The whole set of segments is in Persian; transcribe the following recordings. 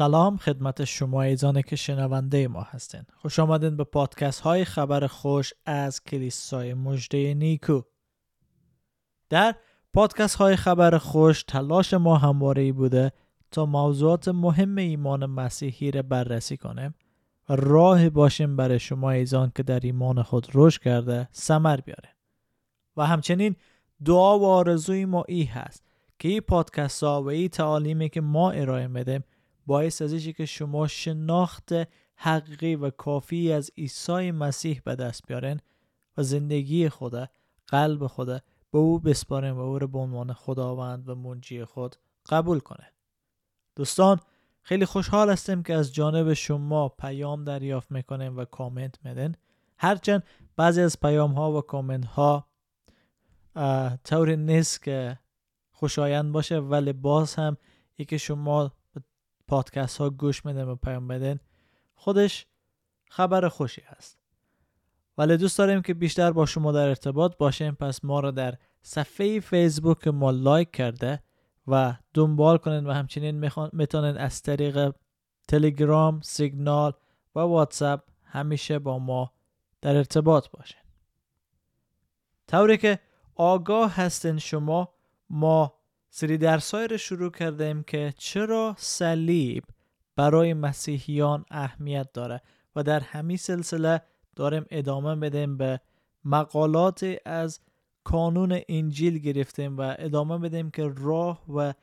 سلام خدمت شما ایزان که شنونده ما هستین. خوش آمدین به پادکست های خبر خوش از کلیسای مجده نیکو. در پادکست های خبر خوش تلاش ما همواره بوده تا موضوعات مهم ایمان مسیحی را بررسی کنیم و راه باشیم برای شما ایزان که در ایمان خود رشد کرده سمر بیاره و همچنین دعا و آرزوی ما ای هست که این پادکست ها و این تعالیمی که ما ارائه میدیم باعث از که شما شناخت حقیقی و کافی از عیسی مسیح به دست بیارن و زندگی خود قلب خود به او بسپارن و او را به عنوان خداوند و منجی خود قبول کنه. دوستان خیلی خوشحال هستیم که از جانب شما پیام دریافت می‌کنیم و کامنت میدن هرچند بعضی از پیام ها و کامنت ها طور نیست که خوشایند باشه ولی باز هم ای که شما پادکست ها گوش میدن و پیام بدن خودش خبر خوشی هست. ولی دوست داریم که بیشتر با شما در ارتباط باشیم پس ما رو در صفحه فیسبوک ما لایک کرده و دنبال کنین و همچنین می‌تونین از طریق تلگرام، سیگنال و واتساپ همیشه با ما در ارتباط باشین. طوری که آگاه هستین شما ما سری درسای رو شروع کردیم که چرا صلیب برای مسیحیان اهمیت داره و در همین سلسله داریم ادامه بدیم به مقالات از کانون انجیل گرفتیم و ادامه بدیم که راه و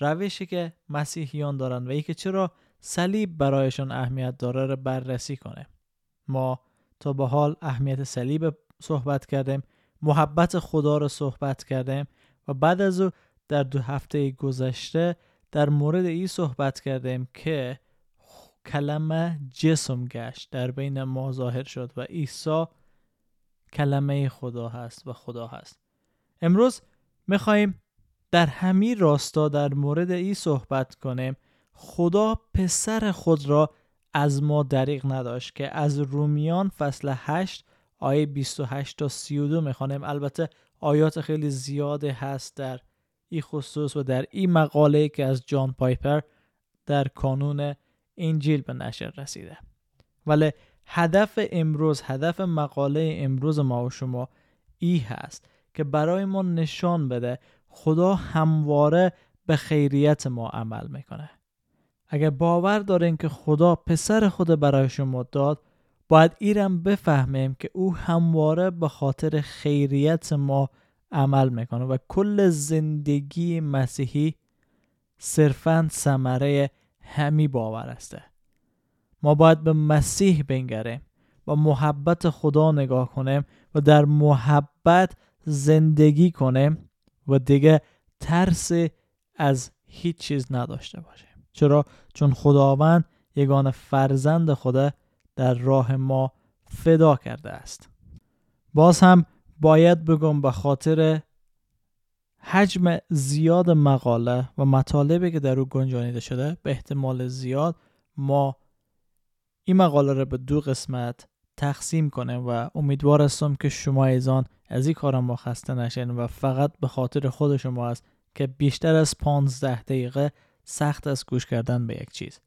روشی که مسیحیان دارن و ای چرا صلیب برایشان اهمیت داره رو بررسی کنه ما تا به حال اهمیت صلیب صحبت کردیم محبت خدا رو صحبت کردیم و بعد از او در دو هفته گذشته در مورد ای صحبت کردیم که کلمه جسم گشت در بین ما ظاهر شد و عیسی کلمه خدا هست و خدا هست. امروز میخواییم در همین راستا در مورد ای صحبت کنیم. خدا پسر خود را از ما دریغ نداشت که از رومیان فصل 8 آیه 28 تا 32 می‌خوانیم. البته آیات خیلی زیاده هست در ای خصوص و در این مقاله که از جان پایپر در کانون انجیل به نشر رسیده. ولی هدف امروز هدف مقاله امروز ما و شما ای هست که برای ما نشان بده خدا همواره به خیریت ما عمل می‌کنه. اگر باور دارین که خدا پسر خود برای شما داد باید ایرم بفهمیم که او همواره به خاطر خیریت ما عمل می‌کنه و کل زندگی مسیحی صرفا ثمره همی باور است. ما باید به مسیح بنگریم و محبت خدا نگاه کنیم و در محبت زندگی کنیم و دیگه ترس از هیچ چیز نداشته باشیم. چرا؟ چون خداوند یگان فرزند خدا در راه ما فدا کرده است. باز هم باید بگم به خاطر حجم زیاد مقاله و مطالبی که در او گنجانیده شده به احتمال زیاد ما این مقاله رو به دو قسمت تقسیم کنیم و امیدوار هستم که شما ایزان از این کارم ما خسته نشین و فقط به خاطر خود شما است که بیشتر از 15 دقیقه سخت از گوش کردن به یک چیز.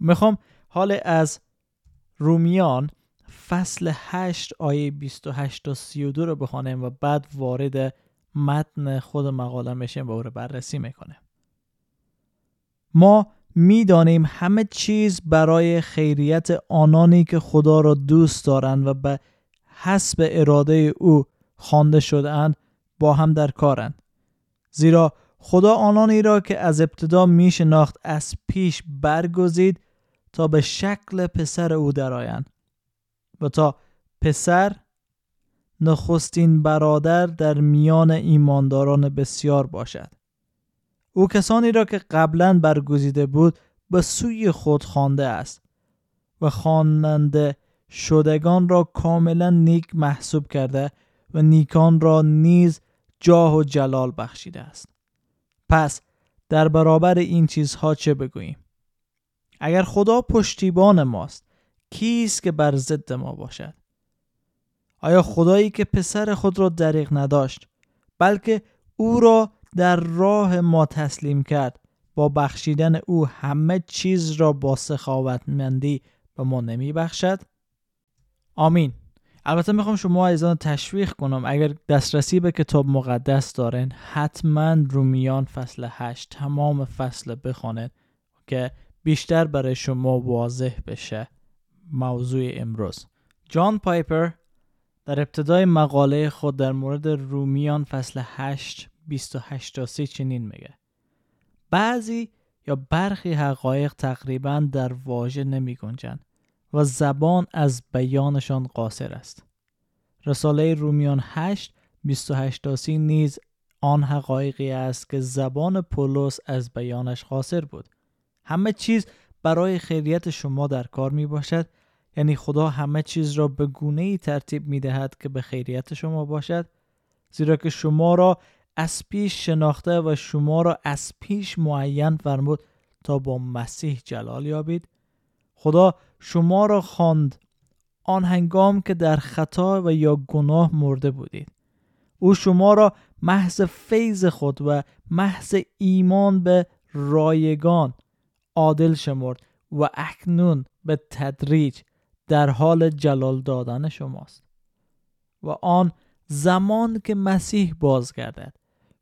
می‌خوام حال از رومیان فصل 8 آیه 28 تا 32 رو بخوانیم و بعد وارد متن خود مقاله میشیم و او رو بررسی می‌کنیم. ما می‌دانیم همه چیز برای خیریت آنانی که خدا را دوست دارند و به حسب اراده او خوانده شدهاند با هم در کارند. زیرا خدا آنانی را که از ابتدا می شناخت از پیش برگزید تا به شکل پسر او درآیند. و تا پسر نخستین برادر در میان ایمانداران بسیار باشد. او کسانی را که قبلا برگزیده بود به سوی خود خوانده است و خواننده شدگان را کاملا نیک محسوب کرده و نیکان را نیز جاه و جلال بخشیده است. پس در برابر این چیزها چه بگوییم؟ اگر خدا پشتیبان ماست کیست که بر ضد ما باشد؟ آیا خدایی که پسر خود را دریغ نداشت بلکه او را در راه ما تسلیم کرد با بخشیدن او همه چیز را با سخاوتمندی به ما نمی بخشد آمین. البته می‌خوام شما ایزان تشویق کنم اگر دسترسی به کتاب مقدس دارین حتما رومیان فصل 8 تمام فصل بخوانید که بیشتر برای شما واضح بشه. موضوع امروز جان پایپر در ابتدای مقاله خود در مورد رومیان فصل 8 28 تا 30 چنین میگه بعضی یا برخی حقایق تقریبا در واژه نمی گنجن و زبان از بیانشان قاصر است. رساله رومیان 8 28 تا 30 نیز آن حقایقی است که زبان پولس از بیانش قاصر بود. همه چیز برای خیریت شما در کار می باشد یعنی خدا همه چیز را به گونه ای ترتیب می دهد که به خیریت شما باشد زیرا که شما را از پیش شناخته و شما را از پیش معین فرمود تا با مسیح جلال یابید. خدا شما را خواند آن هنگام که در خطا و یا گناه مرده بودید. او شما را محض فیض خود و محض ایمان به رایگان عادل شمرد و اکنون به تدریج در حال جلال دادن شماست. و آن زمان که مسیح بازگردد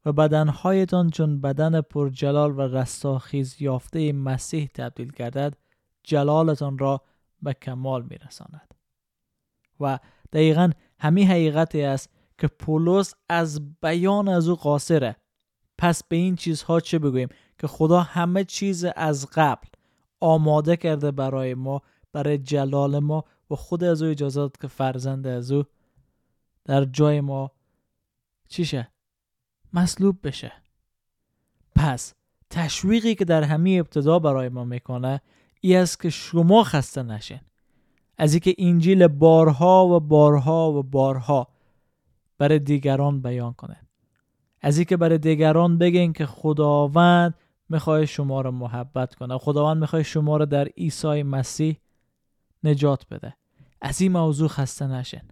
و بدنهایتان چون بدن پرجلال و رستاخیز یافته مسیح تبدیل گردد جلالتان را به کمال میرساند. و دقیقا همین حقیقتی است که پولس از بیان از او قاصره. پس به این چیزها چه بگوییم؟ که خدا همه چیز از قبل آماده کرده برای ما برای جلال ما و خود از او اجازه داد که فرزند از او در جای ما چیشه مصلوب بشه. پس تشویقی که در همین ابتدا برای ما می‌کنه ای است که شما خسته نشین. از اینکه انجیل بارها و بارها و بارها برای دیگران بیان کنه. از اینکه برای دیگران بگین که خداوند می‌خواد شما رو محبت کنه. خداوند می‌خواد شما رو در عیسی مسیح نجات بده. از این موضوع خسته نشین.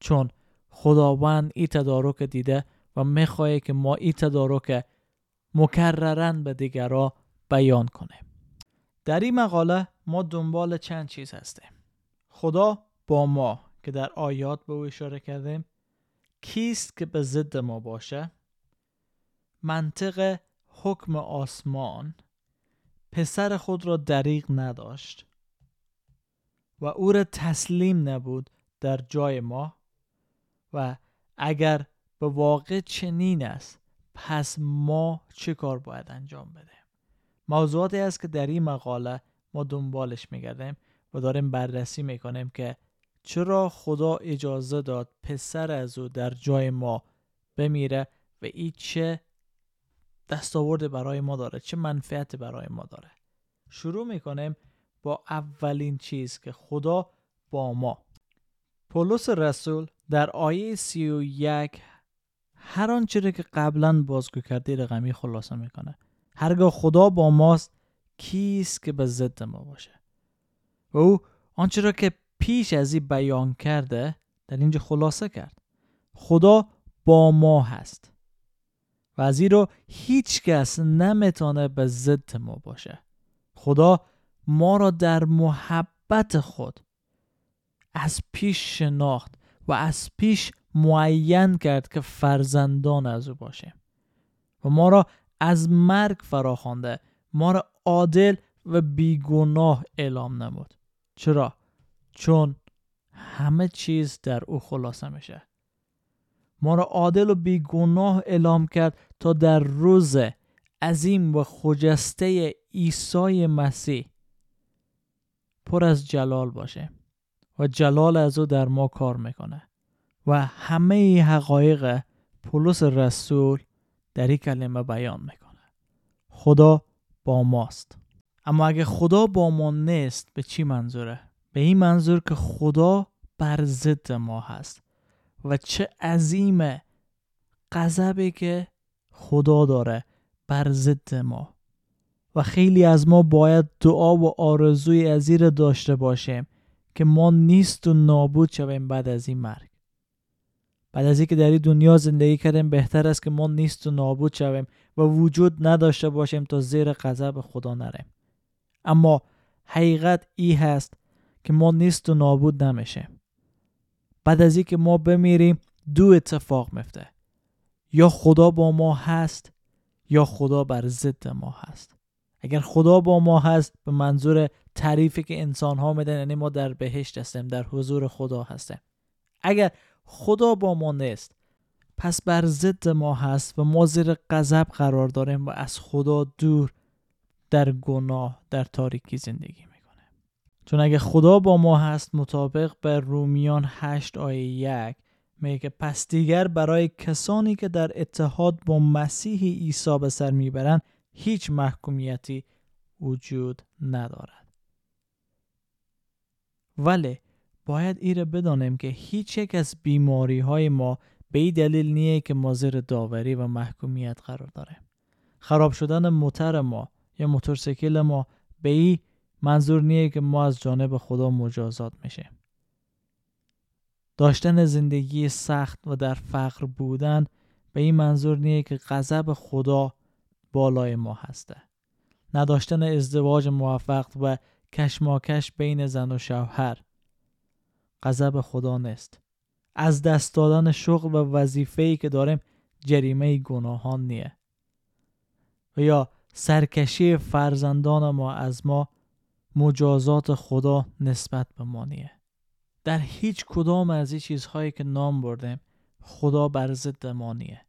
چون خداوند این تدارک دیده و می‌خواه که ما این تدارک مکررن به دیگرا بیان کنیم. در این مقاله ما دنبال چند چیز هستیم. خدا با ما که در آیات به او اشاره کردیم کیست که به ضد ما باشه؟ منطق حکم آسمان پسر خود را دریغ نداشت. و او را تسلیم نبود در جای ما و اگر به واقع چنین است پس ما چه کار باید انجام بدیم موضوعاتی است که در این مقاله ما دنبالش میگردیم و داریم بررسی می‌کنیم که چرا خدا اجازه داد پسر از او در جای ما بمیره و این چه دستاورد برای ما داره چه منفعت برای ما داره. شروع می‌کنیم با اولین چیز که خدا با ما. پولس رسول در آیه سی و یک هر آنچه که قبلا بازگو کرده رقمی خلاصه می‌کنه. هرگاه خدا با ماست کیست که به ضد ما باشه؟ و او آنچه را که پیش از این بیان کرده در اینجا خلاصه کرد. خدا با ما هست و از این رو هیچ کس نمی‌تونه به ضد ما باشه. خدا ما را در محبت خود از پیش شناخت و از پیش معین کرد که فرزندان از او باشیم و ما را از مرگ فراخوانده ما را عادل و بیگناه اعلام نمود چرا؟ چون همه چیز در او خلاصه میشه ما را عادل و بیگناه اعلام کرد تا در روز عظیم و خجسته عیسی مسیح پر از جلال باشه و جلال از او در ما کار می‌کنه و همه حقایق پولس رسول در این کلمه بیان می‌کنه. خدا با ماست. اما اگه خدا با ما نیست به چی منظوره؟ به این منظور که خدا بر ضد ما هست و چه عظیم غضبی که خدا داره بر ضد ما. و خیلی از ما باید دعا و آرزوی از داشته باشیم که ما نیست و نابود شویم بعد از این مرگ. بعد از اینکه در این دنیا زندگی کردیم بهتر است که ما نیست و نابود شویم و وجود نداشته باشیم تا زیر غضب خدا نریم. اما حقیقت ای هست که ما نیست و نابود نمیشیم. بعد از اینکه ما بمیریم دو اتفاق میفته. یا خدا با ما هست یا خدا بر ضد ما هست. اگر خدا با ما هست به منظور تعریفی که انسان ها میدن یعنی ما در بهشت هستیم در حضور خدا هستیم. اگر خدا با ما نیست پس بر ضد ما هست و ما زیر غضب قرار داریم و از خدا دور در گناه در تاریکی زندگی می‌کنه چون اگه خدا با ما هست مطابق به رومیان 8 آیه 1 میگه که پس دیگر برای کسانی که در اتحاد با مسیح عیسی به سر می‌برند هیچ محکومیتی وجود ندارد. ولی باید ایره بدانیم که هیچ یک از بیماری های ما به این دلیل نیه که ما زیر داوری و محکومیت قرار داره خراب شدن موتر ما یا موتورسیکل ما به این منظور نیه که ما از جانب خدا مجازات میشه داشتن زندگی سخت و در فقر بودن به این منظور نیه که غضب خدا بالای ما هسته. نداشتن ازدواج موفق و کشماکش بین زن و شوهر. غضب خدا نیست. از دست دادن شغل و وظیفه‌ای که داریم جریمه گناهان نیه. و یا سرکشی فرزندان ما از ما مجازات خدا نسبت به ما نیه. در هیچ کدام از این چیزهایی که نام بردیم خدا بر ضد ما نیه.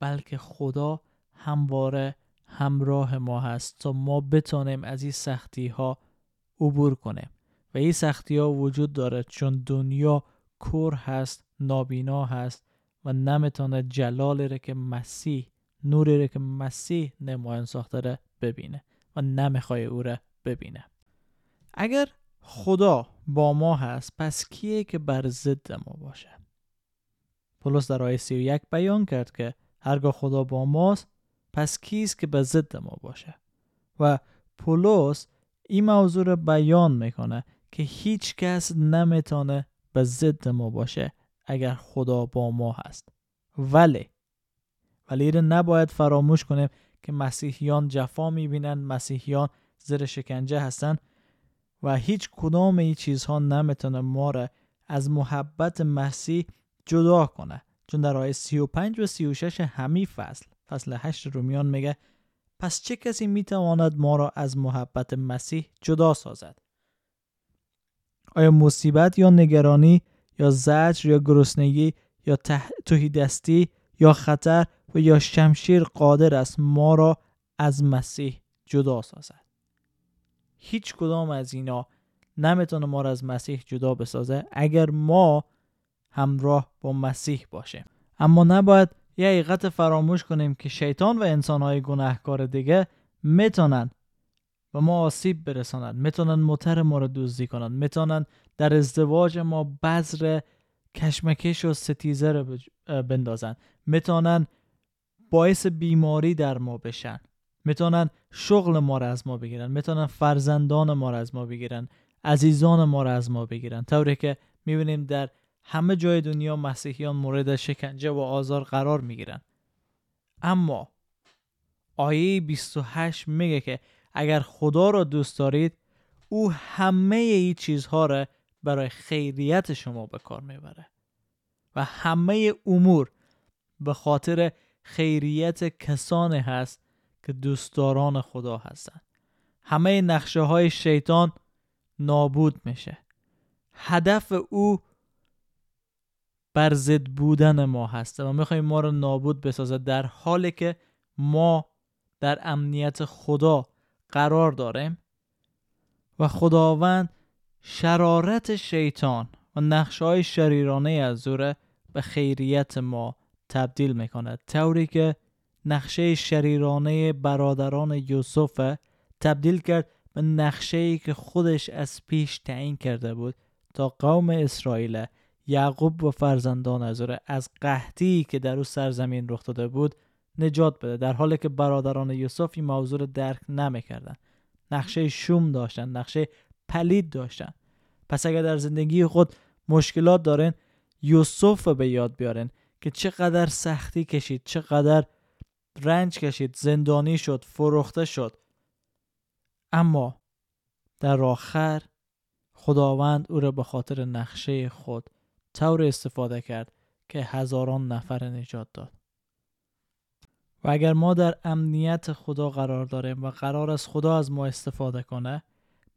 بلکه خدا همواره همراه ما هست تا ما بتانیم از این سختی ها عبور کنیم. و این سختی ها وجود داره چون دنیا کور هست نابینا هست و نمی‌تونه جلالی رو که مسیح نوری رو که مسیح نمایان ساخته ببینه و نمی‌خوای او را ببینه. اگر خدا با ما هست پس کیه که بر ضد ما باشه؟ پولس در آیه 31 بیان کرد که هرگاه خدا با ماست پس کیست که به ضد ما باشه؟ و پولس این موضوع رو بیان می‌کنه که هیچ کس نمی‌تونه به ضد ما باشه اگر خدا با ما هست. ولی ولی رو نباید فراموش کنیم که مسیحیان جفا می‌بینن مسیحیان زیر شکنجه هستن و هیچ کدام این چیزها نمی‌تونه ما را از محبت مسیح جدا کنه. چون در آیه 35 و 36 همی فصل فصل 8 رومیان میگه پس چه کسی می‌تواند ما را از محبت مسیح جدا سازد؟ آیا مصیبت یا نگرانی یا زجر یا گرسنگی یا دستی یا خطر و یا شمشیر قادر است ما را از مسیح جدا سازد؟ هیچ کدام از اینا نمی‌تونه ما را از مسیح جدا بسازه اگر ما همراه با مسیح باشیم. اما نباید یه حقیقت فراموش کنیم که شیطان و انسانهای گناهکار دیگه می‌تونن و ما آسیب برسانند می‌تونن موتر ما رو دزدی کنند می‌تونن در ازدواج ما بذر کشمکش و ستیزه رو بندازن. می‌تونن باعث بیماری در ما بشن. می‌تونن شغل ما رو از ما بگیرن. می‌تونن فرزندان ما رو از ما بگیرن. عزیزان ما رو از ما بگیرن. طوری که می‌بینیم در همه جای دنیا مسیحیان مورد شکنجه و آزار قرار می‌گیرن. اما آیه 28 میگه که اگر خدا را دوست دارید او همه این چیزها را برای خیریت شما به کار می‌بره و همه امور به خاطر خیریت کسانی هست که دوستداران خدا هستند. همه نقشه های شیطان نابود میشه. هدف او بر ضد بودن ما هست و می‌خوایم ما رو نابود بسازه در حالی که ما در امنیت خدا قرار داریم و خداوند شرارت شیطان و نقشه های شریرانه از زوره به خیریت ما تبدیل می‌کنه طوری که نقشه شریرانه برادران یوسف تبدیل کرد به نقشه ای که خودش از پیش تعیین کرده بود تا قوم اسرائیل یعقوب و فرزندان از از قحطی که در او سرزمین رخ داده بود نجات بده در حالی که برادران یوسف این موضوع درک نمی‌کردن نقشه شوم داشتن نقشه پلید داشتن پس اگر در زندگی خود مشکلات دارین یوسف به یاد بیارن که چقدر سختی کشید چقدر رنج کشید زندانی شد فروخته شد. اما در آخر خداوند او را به خاطر نقشه خود طور استفاده کرد که هزاران نفر نجات داد. و اگر ما در امنیت خدا قرار داریم و قرار است خدا از ما استفاده کنه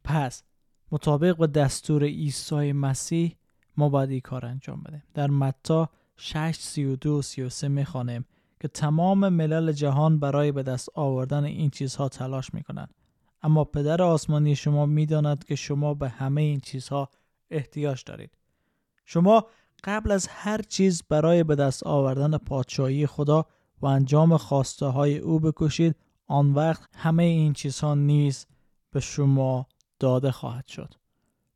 پس مطابق به دستور عیسی مسیح ما باید این کار انجام بدیم. در متا 6 32 33 می‌خوانیم که تمام ملل جهان برای به دست آوردن این چیزها تلاش می‌کنند. اما پدر آسمانی شما می‌داند که شما به همه این چیزها احتیاج دارید. شما قبل از هر چیز برای به دست آوردن پادشاهی خدا و انجام خواسته های او بکشید آن وقت همه این چیزها نیز به شما داده خواهد شد.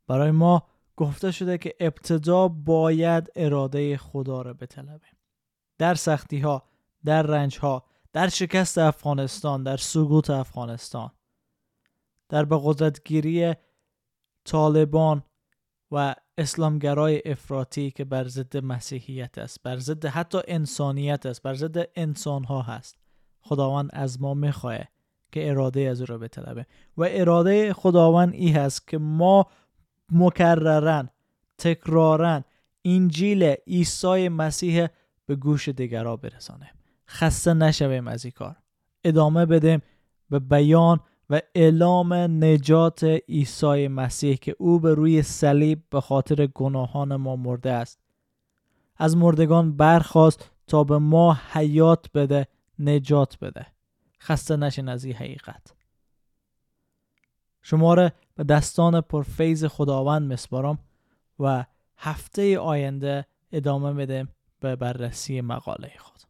برای ما گفته شده که ابتدا باید اراده خدا را بطلبیم. در سختی ها در رنج ها در شکست افغانستان در سقوط افغانستان در به قدرتگیری طالبان و اسلامگرای افراطی که بر ضد مسیحیت است بر ضد حتی انسانیت است بر ضد انسان ها هست. خداوند از ما می‌خواه که اراده از او را بطلبه. و اراده خداوند ای هست که ما مکررن تکرارن انجیل عیسی مسیح به گوش دیگرا برسانه. خسته نشویم از این کار. ادامه بدیم به بیان و اعلام نجات عیسی مسیح که او به روی صلیب به خاطر گناهان ما مرده است. از مردگان برخواست تا به ما حیات بده نجات بده. خسته نشین از این حقیقت. شما به دستان پرفیز خداوند مسپارم و هفته آینده ادامه بدیم به بررسی مقاله خود.